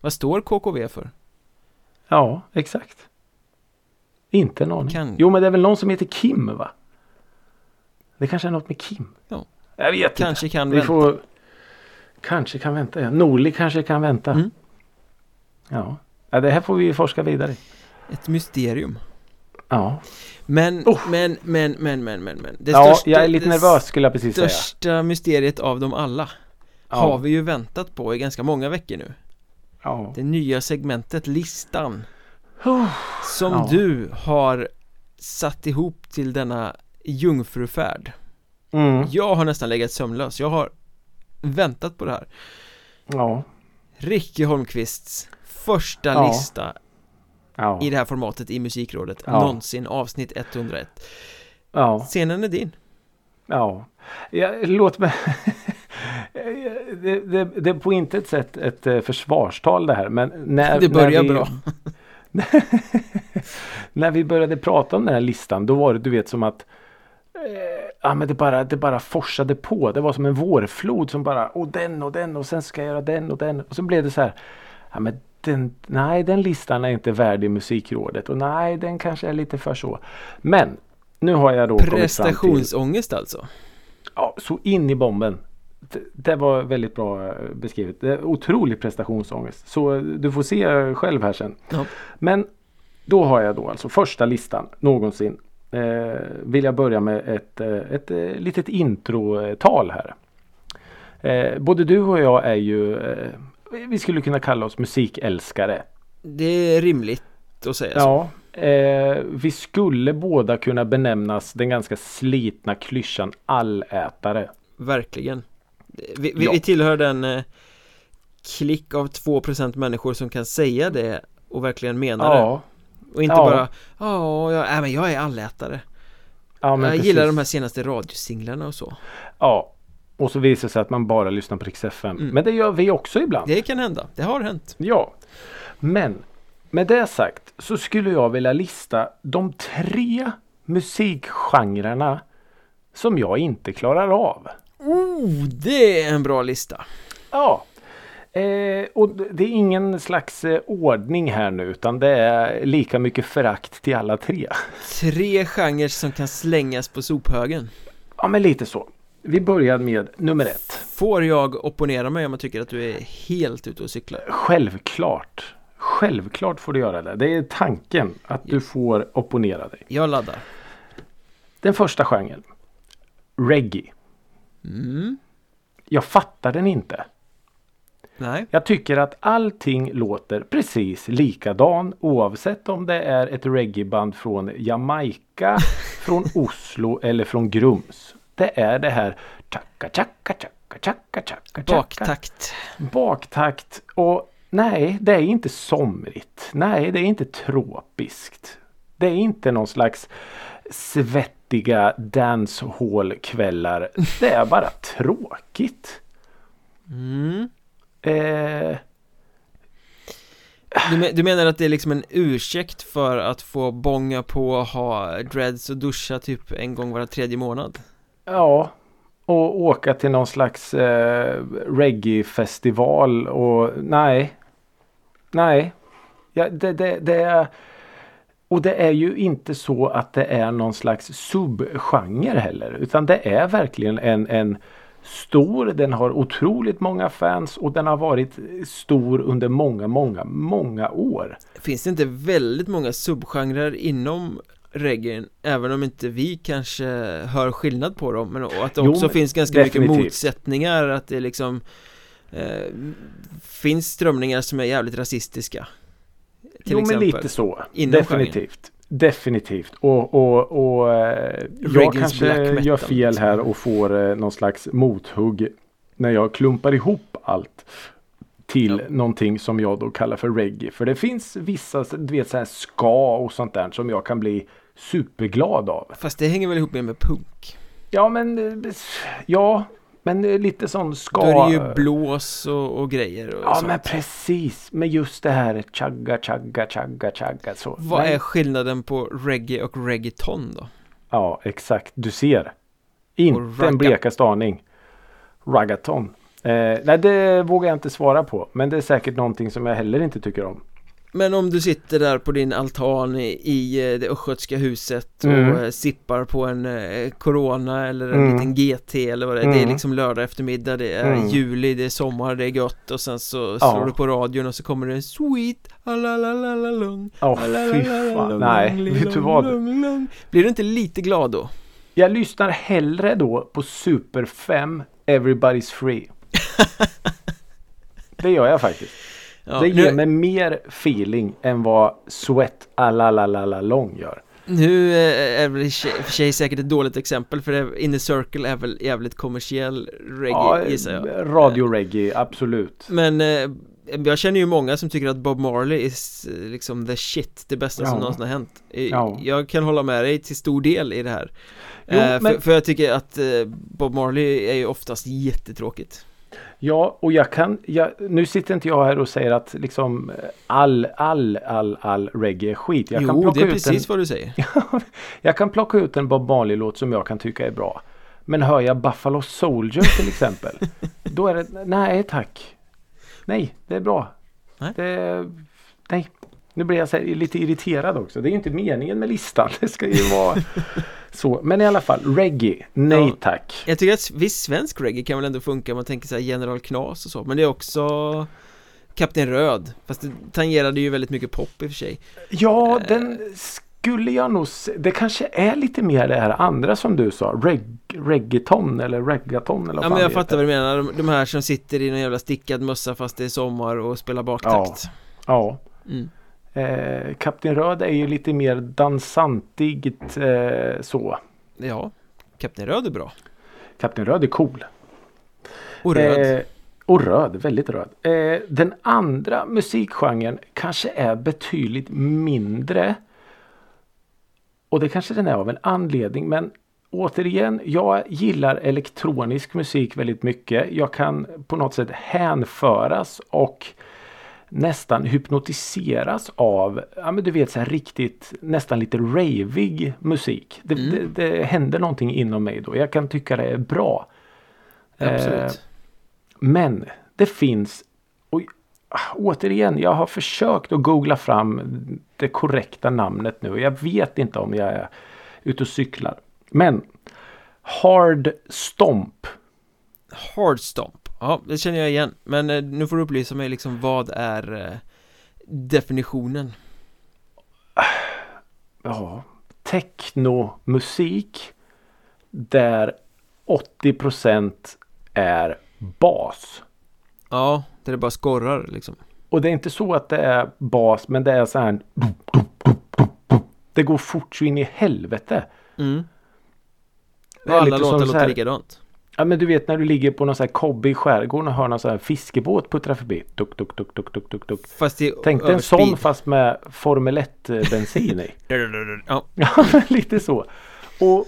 Vad står KKV för? Ja, exakt. Inte en aning. Kan- Jo men det är väl någon som heter Kim va? Det kanske är något med Kim. Ja. Jag vet Kanske kan inte. Vi vänta får... Kanske kan vänta ja. Norli kanske kan vänta. Mm. Ja. ja. Det här får vi forska vidare i. Ett mysterium Ja. Men, Oh. men, men, men, men, men, men Det ja, största, jag är lite det nervös skulle jag precis säga. största mysteriet av dem alla Ja. Har vi ju väntat på i ganska många veckor nu Ja. Det nya segmentet, listan Oh. Som Ja. du har satt ihop till denna jungfrufärd Mm. Jag har nästan legat sömnlös, jag har väntat på det här Ja. Ricky Holmqvists första Ja. lista Ja. i det här formatet i Musikrådet Ja. någonsin, avsnitt 101 Ja. Scenen är din Ja. låt mig... det, det, det är på intet sätt ett eh, försvarstal det här men när, Det börjar när vi, bra när vi började prata om den här listan då var det du vet som att eh, Ja men det bara, det bara forsade på. Det var som en vårflod som bara och den och den och sen ska jag göra den och den. Och så blev det så här. Ja men den, nej den listan är inte värdig musikrådet och nej den kanske är lite för så. Men nu har jag då fram till Prestationsångest alltså Ja, så in i bomben. Det, det var väldigt bra eh, beskrivet. Det är otrolig prestationsångest. Så eh, du får se själv här sen. Ja. Men då har jag då alltså första listan någonsin. Eh, vill jag börja med ett, eh, ett, eh, litet introtal här. Eh, både du och jag är ju eh, vi skulle kunna kalla oss musikälskare. Det är rimligt att säga så Ja, eh, vi skulle båda kunna benämnas den ganska slitna klyschan allätare. Verkligen Vi, vi, Ja. vi tillhör den eh, klick av 2% människor som kan säga det och verkligen mena det Ja, Och inte Ja. bara Ja, jag, nej, men jag är allätare ja men Jag precis. gillar de här senaste radiosinglarna och så Ja. Och så visar det sig att man bara lyssnar på Rix FM. Mm. Men det gör vi också ibland. Det kan hända, det har hänt Ja. Men med det sagt så skulle jag vilja lista de tre musikgenrerna som jag inte klarar av. Oh, det är en bra lista Ja. Eh, och det är ingen slags eh, ordning här nu utan det är lika mycket förakt till alla tre. Tre genrer som kan slängas på sophögen Ja men lite så. Vi börjar med nummer ett. Får jag opponera mig om jag tycker att du är helt ute och cyklar? Självklart. Självklart får du göra det. Det är tanken att du får opponera dig. Jag laddar Den första genren. Reggae. mm. Jag fattar den inte. Nej. Jag tycker att allting låter precis likadan oavsett om det är ett reggaeband från Jamaica, från Oslo eller från Grums. Det är det här tjacka tjacka tjacka tjacka tjacka Baktakt. Baktakt och nej det är inte somrigt. Nej det är inte tropiskt. Det är inte någon slags svettiga dancehall-kvällar. Det är bara tråkigt. Mm. Eh, du, men, du, menar att det är liksom en ursäkt för att få bonga på, ha dreads och duscha typ en gång var tredje månad? Ja, och åka till någon slags eh, reggae-festival och nej. Nej. Ja, det, det, det är... Och det är ju inte så att det är någon slags subgenre heller. Utan det är verkligen en, en stor. Den har otroligt många fans och den har varit stor under många, många, många år. Finns det inte väldigt många subgenrer inom reggae även om inte vi kanske hör skillnad på dem men att det också jo, finns ganska definitivt. mycket motsättningar att det liksom eh, finns strömningar som är jävligt rasistiska Jo exempel, men lite så Definitivt genren. Definitivt och, och, och eh, jag kanske gör fel här och får eh, någon slags mothugg när jag klumpar ihop allt till ja. någonting som jag då kallar för reggae. För det finns vissa, du vet så här ska och sånt där som jag kan bli superglad av. Fast det hänger väl ihop med, med punk? Ja men ja men lite sån ska... Då är det ju blås och, och grejer och Ja sånt. men precis. Med just det här chagga, chagga, chagga, chagga så. Vad men... är skillnaden på reggae och reggaeton då? Ja exakt, du ser. Inte en blekaste aning. Raggaton. Eh, nej det vågar jag inte svara på. Men det är säkert någonting som jag heller inte tycker om. Men om du sitter där på din altan i, i eh, det östgötska huset och mm. Eh, sippar på en eh, Corona eller en mm. liten GT eller vad det är mm. Det är liksom lördag eftermiddag, det är mm. juli, det är sommar, det är gött och sen så slår ja. du på radion och så kommer det en sweet Alalalalung Åh fy fan, nej, vet du vad? Blir du inte lite glad då? Jag lyssnar hellre då på Super 5 Everybody's Free Det gör jag faktiskt Ja, det ger nu... mig mer feeling än vad Sweat Alalalala Long gör. Nu eh, är väl i för sig säkert ett dåligt exempel för Inner Circle är väl jävligt kommersiell reggae ja, gissar jag Radio-reggae, absolut Men eh, jag känner ju många som tycker att Bob Marley är liksom the shit, det bästa ja. som någonsin har hänt ja. Jag kan hålla med dig till stor del i det här jo, eh, men... för, för, jag tycker att eh, Bob Marley är ju oftast jättetråkigt Ja, och jag kan, jag, nu sitter inte jag här och säger att liksom all, all, all, all reggae är skit. Jag jo, det är precis en, vad du säger. jag kan plocka ut en Bob Marley-låt som jag kan tycka är bra. Men hör jag Buffalo Soldier till exempel. då är det, nej tack. Nej, det är bra. Nej. Det, nej. Nu blir jag så lite irriterad också. Det är ju inte meningen med listan. Det ska ju vara så. Men i alla fall, reggae. Nej ja, tack. Jag tycker att viss svensk reggae kan väl ändå funka om man tänker sig General Knas och så. Men det är också Kapten Röd. Fast det tangerade ju väldigt mycket pop i och för sig. Ja, uh, den skulle jag nog Det kanske är lite mer det här andra som du sa. Reg, reggaeton eller reggaeton eller vad Ja men jag fattar vad du menar. De, de, här som sitter i någon jävla stickad mössa fast det är sommar och spelar baktakt. Ja. ja. Mm. Eh, Kapten Röd är ju lite mer dansantigt eh, så. Ja, Kapten Röd är bra. Kapten Röd är cool. Och röd. Eh, och röd, väldigt röd. Eh, den andra musikgenren kanske är betydligt mindre. Och det kanske den är av en anledning men återigen, jag gillar elektronisk musik väldigt mycket. Jag kan på något sätt hänföras och nästan hypnotiseras av, ja men du vet så här riktigt nästan lite ravig musik. Det, mm. det, det händer någonting inom mig då. Jag kan tycka det är bra. Absolut. Eh, men det finns och, Återigen, jag har försökt att googla fram det korrekta namnet nu. Jag vet inte om jag är ute och cyklar. Men Hard Stomp. Hard Stomp. Ja, det känner jag igen Men eh, nu får du upplysa mig liksom vad är eh, definitionen? Ja, technomusik där 80% är bas. Ja, där det bara skorrar liksom. Och det är inte så att det är bas men det är så här. Det går fort så in i helvete. Mm. Och alla låtar låter här, likadant. Ja men du vet när du ligger på någon sån här kobbe i skärgården och hör någon sån här fiskebåt puttra förbi. Duk, duk, duk, duk, duk, duk, duk. Fast i Tänk dig en sån fast med Formel 1 bensin i. ja. ja lite så. Och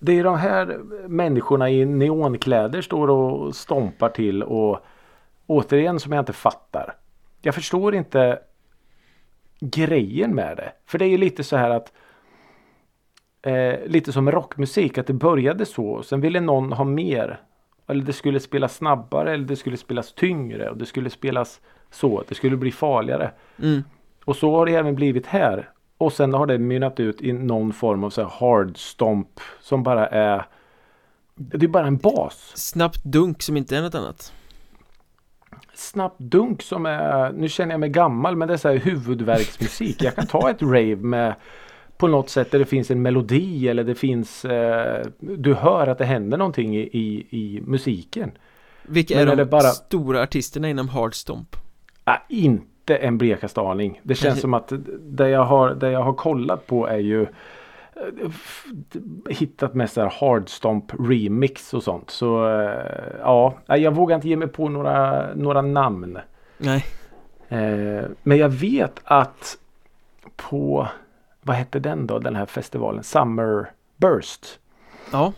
det är de här människorna i neonkläder står och stompar till och återigen som jag inte fattar. Jag förstår inte grejen med det. För det är ju lite så här att eh, lite som rockmusik att det började så. Sen ville någon ha mer. Eller det skulle spelas snabbare eller det skulle spelas tyngre och det skulle spelas så. Det skulle bli farligare. Mm. Och så har det även blivit här. Och sen har det mynnat ut i någon form av så här hard stomp som bara är Det är bara en bas. Snabbt dunk som inte är något annat. Snabbt dunk som är, nu känner jag mig gammal men det är så här huvudverksmusik. Jag kan ta ett rave med på något sätt där det finns en melodi eller det finns eh, Du hör att det händer någonting i, i, i musiken. Vilka är de bara... stora artisterna inom Hardstomp? Ah, inte en blekaste aning. Det känns som att det jag, har, det jag har kollat på är ju eh, hittat mest här hardstomp remix och sånt. Så eh, ja, jag vågar inte ge mig på några, några namn. Nej. Eh, men jag vet att på vad hette den då den här festivalen? Summer Burst. Ja.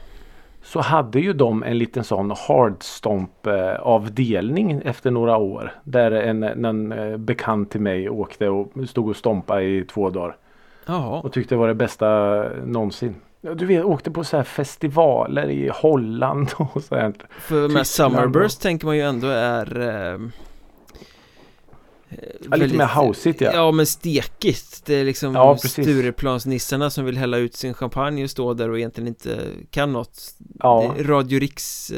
Så hade ju de en liten sån hardstomp avdelning efter några år. Där en, en eh, bekant till mig åkte och stod och stompa i två dagar. Jaha. Och tyckte det var det bästa någonsin. Du vet, åkte på så här festivaler i Holland och sånt. För med Summerburst tänker man ju ändå är eh, Ja, lite mer houseigt ja. Ja men stekigt Det är liksom ja, Stureplansnissarna som vill hälla ut sin champagne och stå där och egentligen inte kan något ja. Radio Riks eh,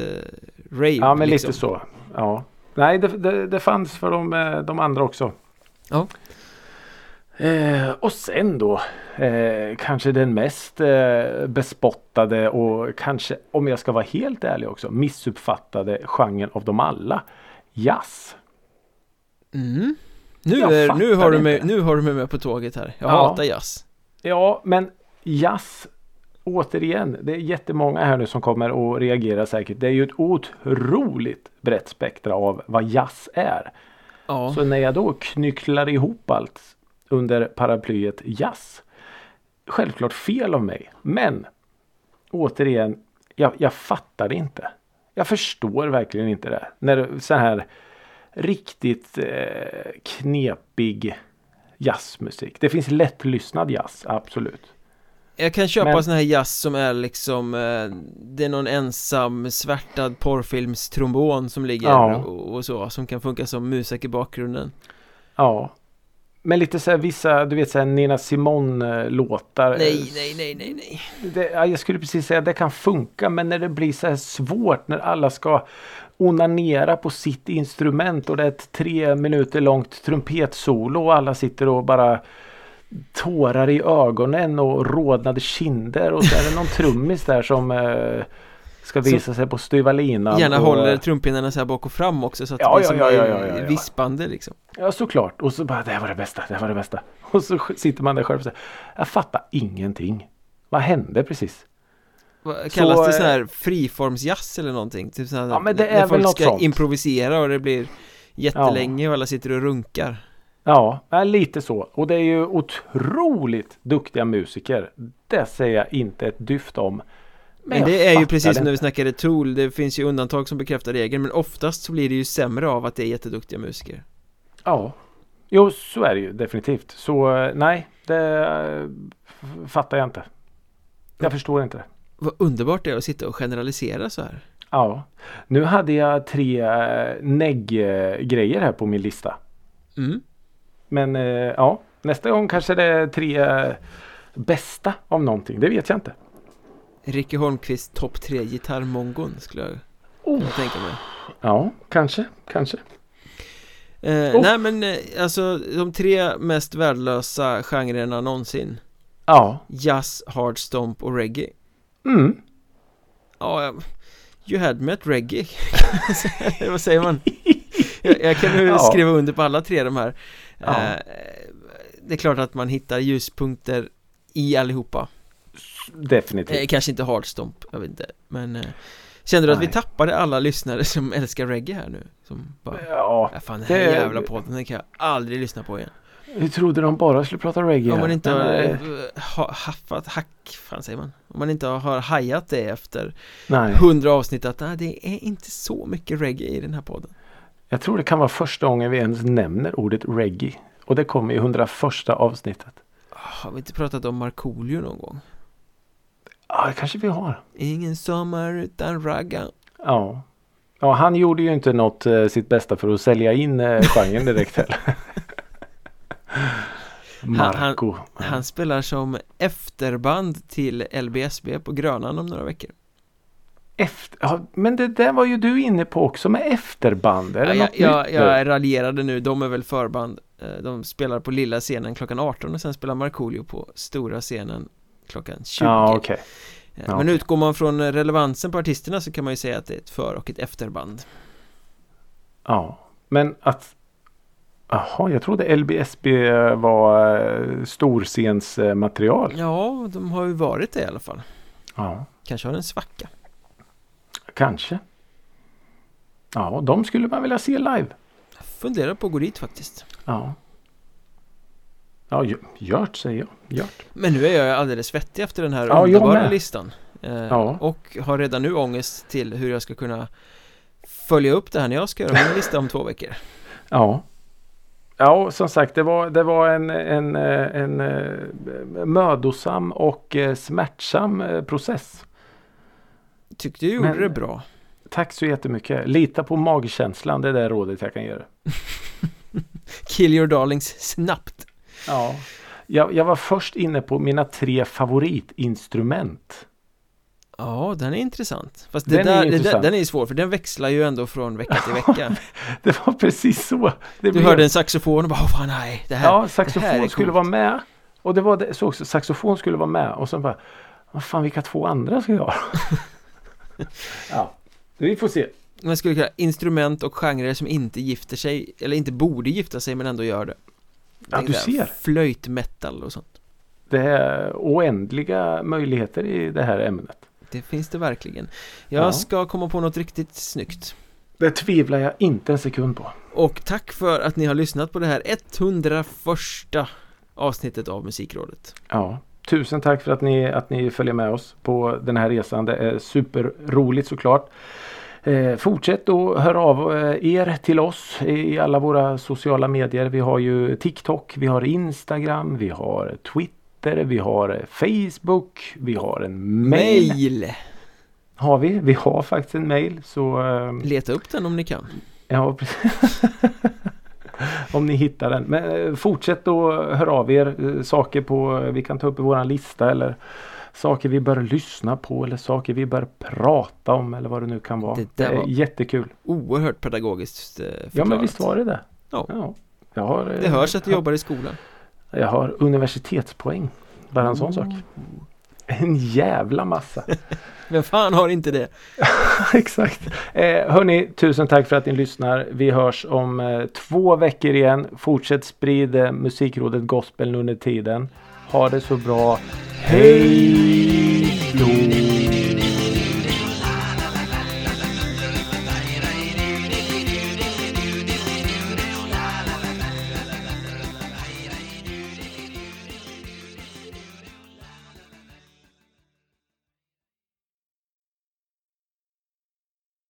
rave Ja men liksom. lite så Ja Nej det, det, det fanns för de, eh, de andra också Ja Eh, och sen då eh, kanske den mest eh, bespottade och kanske om jag ska vara helt ärlig också missuppfattade genren av dem alla. Jazz. Mm. Nu, är, nu, har du med, nu har du mig med på tåget här. Jag ja. hatar jazz. Ja, men jazz återigen, det är jättemånga här nu som kommer att reagera säkert. Det är ju ett otroligt brett spektra av vad jazz är. Ja. Så när jag då knycklar ihop allt under paraplyet jazz. Självklart fel av mig. Men återigen, jag, jag fattar det inte. Jag förstår verkligen inte det. När så här riktigt eh, knepig jazzmusik. Det finns lättlyssnad jazz, absolut. Jag kan köpa Men... sån här jazz som är liksom eh, Det är någon ensam svärtad porrfilmstrombon som ligger ja. och, och, så Som kan funka som musik i bakgrunden Ja Men lite så här vissa, du vet så här Nina Simone låtar Nej, nej, nej, nej, nej. Det, Jag skulle precis säga det kan funka men när det blir så här svårt när alla ska onanera på sitt instrument och det är ett tre minuter långt trumpetsolo och alla sitter och bara tårar i ögonen och rodnade kinder och så är det någon trummis där som eh, ska visa så sig på styvalinan. Gärna och, håller trumpinnarna så här bak och fram också så att ja, det blir ja, som ja, ja, vispande liksom. Ja såklart och så bara det var det bästa, det var det bästa. Och så sitter man där själv och säger Jag fattar ingenting. Vad hände precis? Vad kallas så, det sån här eh, friformsjazz eller någonting? Typ sån här, ja men det är väl något ska sånt. improvisera och det blir jättelänge och alla sitter och runkar Ja, lite så. Och det är ju otroligt duktiga musiker. Det säger jag inte ett dyft om. Men, men det är ju precis som när vi snackade Tool Det finns ju undantag som bekräftar regeln Men oftast så blir det ju sämre av att det är jätteduktiga musiker Ja Jo så är det ju definitivt Så eh, nej Det eh, fattar jag inte Jag mm. förstår inte det vad underbart det är att sitta och generalisera så här. Ja. Nu hade jag tre eh, negg-grejer här på min lista. Mm. Men ja, nästa gång kanske det är tre bästa av någonting. Det vet jag inte. Ricky Holmqvist topp tre gitarrmongon skulle jag oh. kunna tänka mig. Ja, kanske, kanske. Eh, oh. Nej men eh, alltså de tre mest värdelösa genrerna någonsin. Ja. Jazz, hardstomp och reggae. Mm. Ja, you had met reggae Vad säger man? jag, jag, kan nu ja. skriva under på alla tre de här ja. eh, Det är klart att man hittar ljuspunkter i allihopa Definitivt. Eh, Kanske inte Hardstomp, jag vet inte. Men eh, Känner du att vi tappade alla lyssnare som älskar reggae här nu? Som bara, ja, ja fan den här det... jävla podden den kan jag aldrig lyssna på igen. Vi trodde de bara skulle prata reggae? Om man inte har eh, ha, haffat, hack, fan säger man? Om man inte har hajat det efter hundra avsnitt att nej, det är inte så mycket reggae i den här podden. Jag tror det kan vara första gången vi ens nämner ordet reggae. Och det kommer i 101 avsnittet. Har vi inte pratat om Markoolio någon gång? Ja, det kanske vi har. Ingen sommar utan ragga. Ja. Ja, han gjorde ju inte något eh, sitt bästa för att sälja in eh, genren direkt heller. Marco. Han, han, han, spelar som efterband till LBSB på Grönan om några veckor. Efter, ja, men det där var ju du inne på också med efterband. Är ja, jag, jag, jag raljerade nu, de är väl förband. Eh, de spelar på lilla scenen klockan 18 och sen spelar Markoolio på stora scenen klockan 20 ja, okay. ja, Men okay. utgår man från relevansen på artisterna så kan man ju säga att det är ett för och ett efterband. Ja, men att Jaha, jag trodde LBSB var eh, storscensmaterial. Ja, de har ju varit det i alla fall. Ja. Kanske har en svacka. Kanske. Ja, de skulle man vilja se live. Jag Funderar på att gå dit faktiskt. Ja Ja, gjort säger jag. Gjort. Men nu är jag alldeles svettig efter den här ja, underbara listan. Eh, ja. Och har redan nu ångest till hur jag ska kunna följa upp det här när jag ska göra min lista om två veckor. Ja. Ja, som sagt det var, det var en, en, en, en mödosam och eh, smärtsam eh, process. Tyckte du gjorde Men, det bra. Tack så jättemycket. Lita på magkänslan, det är det rådet jag kan ge Kill your darlings snabbt. Ja. Jag, jag var först inne på mina tre favoritinstrument. Ja, den är intressant. Fast den, där, är intressant. den är svår för den växlar ju ändå från vecka till vecka. det var precis så. Det du blev... hörde en saxofon och bara, oh, nej, det här Ja, saxofon här skulle vara med. Och det var det, så också, saxofon skulle vara med. Och sen bara, vad fan vilka två andra ska jag ha? ja, vi får se. Man skulle kunna instrument och genrer som inte gifter sig, eller inte borde gifta sig men ändå gör det. Ja, du ser. Flöjtmetal och sånt. Det är oändliga möjligheter i det här ämnet. Det finns det verkligen. Jag ja. ska komma på något riktigt snyggt. Det tvivlar jag inte en sekund på. Och tack för att ni har lyssnat på det här 101 avsnittet av Musikrådet. Ja, tusen tack för att ni, att ni följer med oss på den här resan. Det är superroligt såklart. Eh, fortsätt att höra av eh, er till oss i alla våra sociala medier. Vi har ju TikTok, vi har Instagram, vi har Twitter, vi har Facebook, vi har en mail. mail. Har vi? Vi har faktiskt en mail så... Eh, Leta upp den om ni kan. Ja, om ni hittar den. Men eh, fortsätt att höra av er eh, saker på vi kan ta upp i våran lista eller saker vi bör lyssna på eller saker vi bör prata om eller vad det nu kan vara. Det, det är jättekul. Oerhört pedagogiskt förklarat. Ja men visst var det det. Ja. ja. Jag har, det hörs att du jobbar i skolan. Jag har universitetspoäng. Bara en sån oh. sak. En jävla massa. Vem fan har inte det? Exakt. Eh, hörni, tusen tack för att ni lyssnar. Vi hörs om eh, två veckor igen. Fortsätt sprida Musikrådet Gospel under tiden. Ha det så bra. Hej då!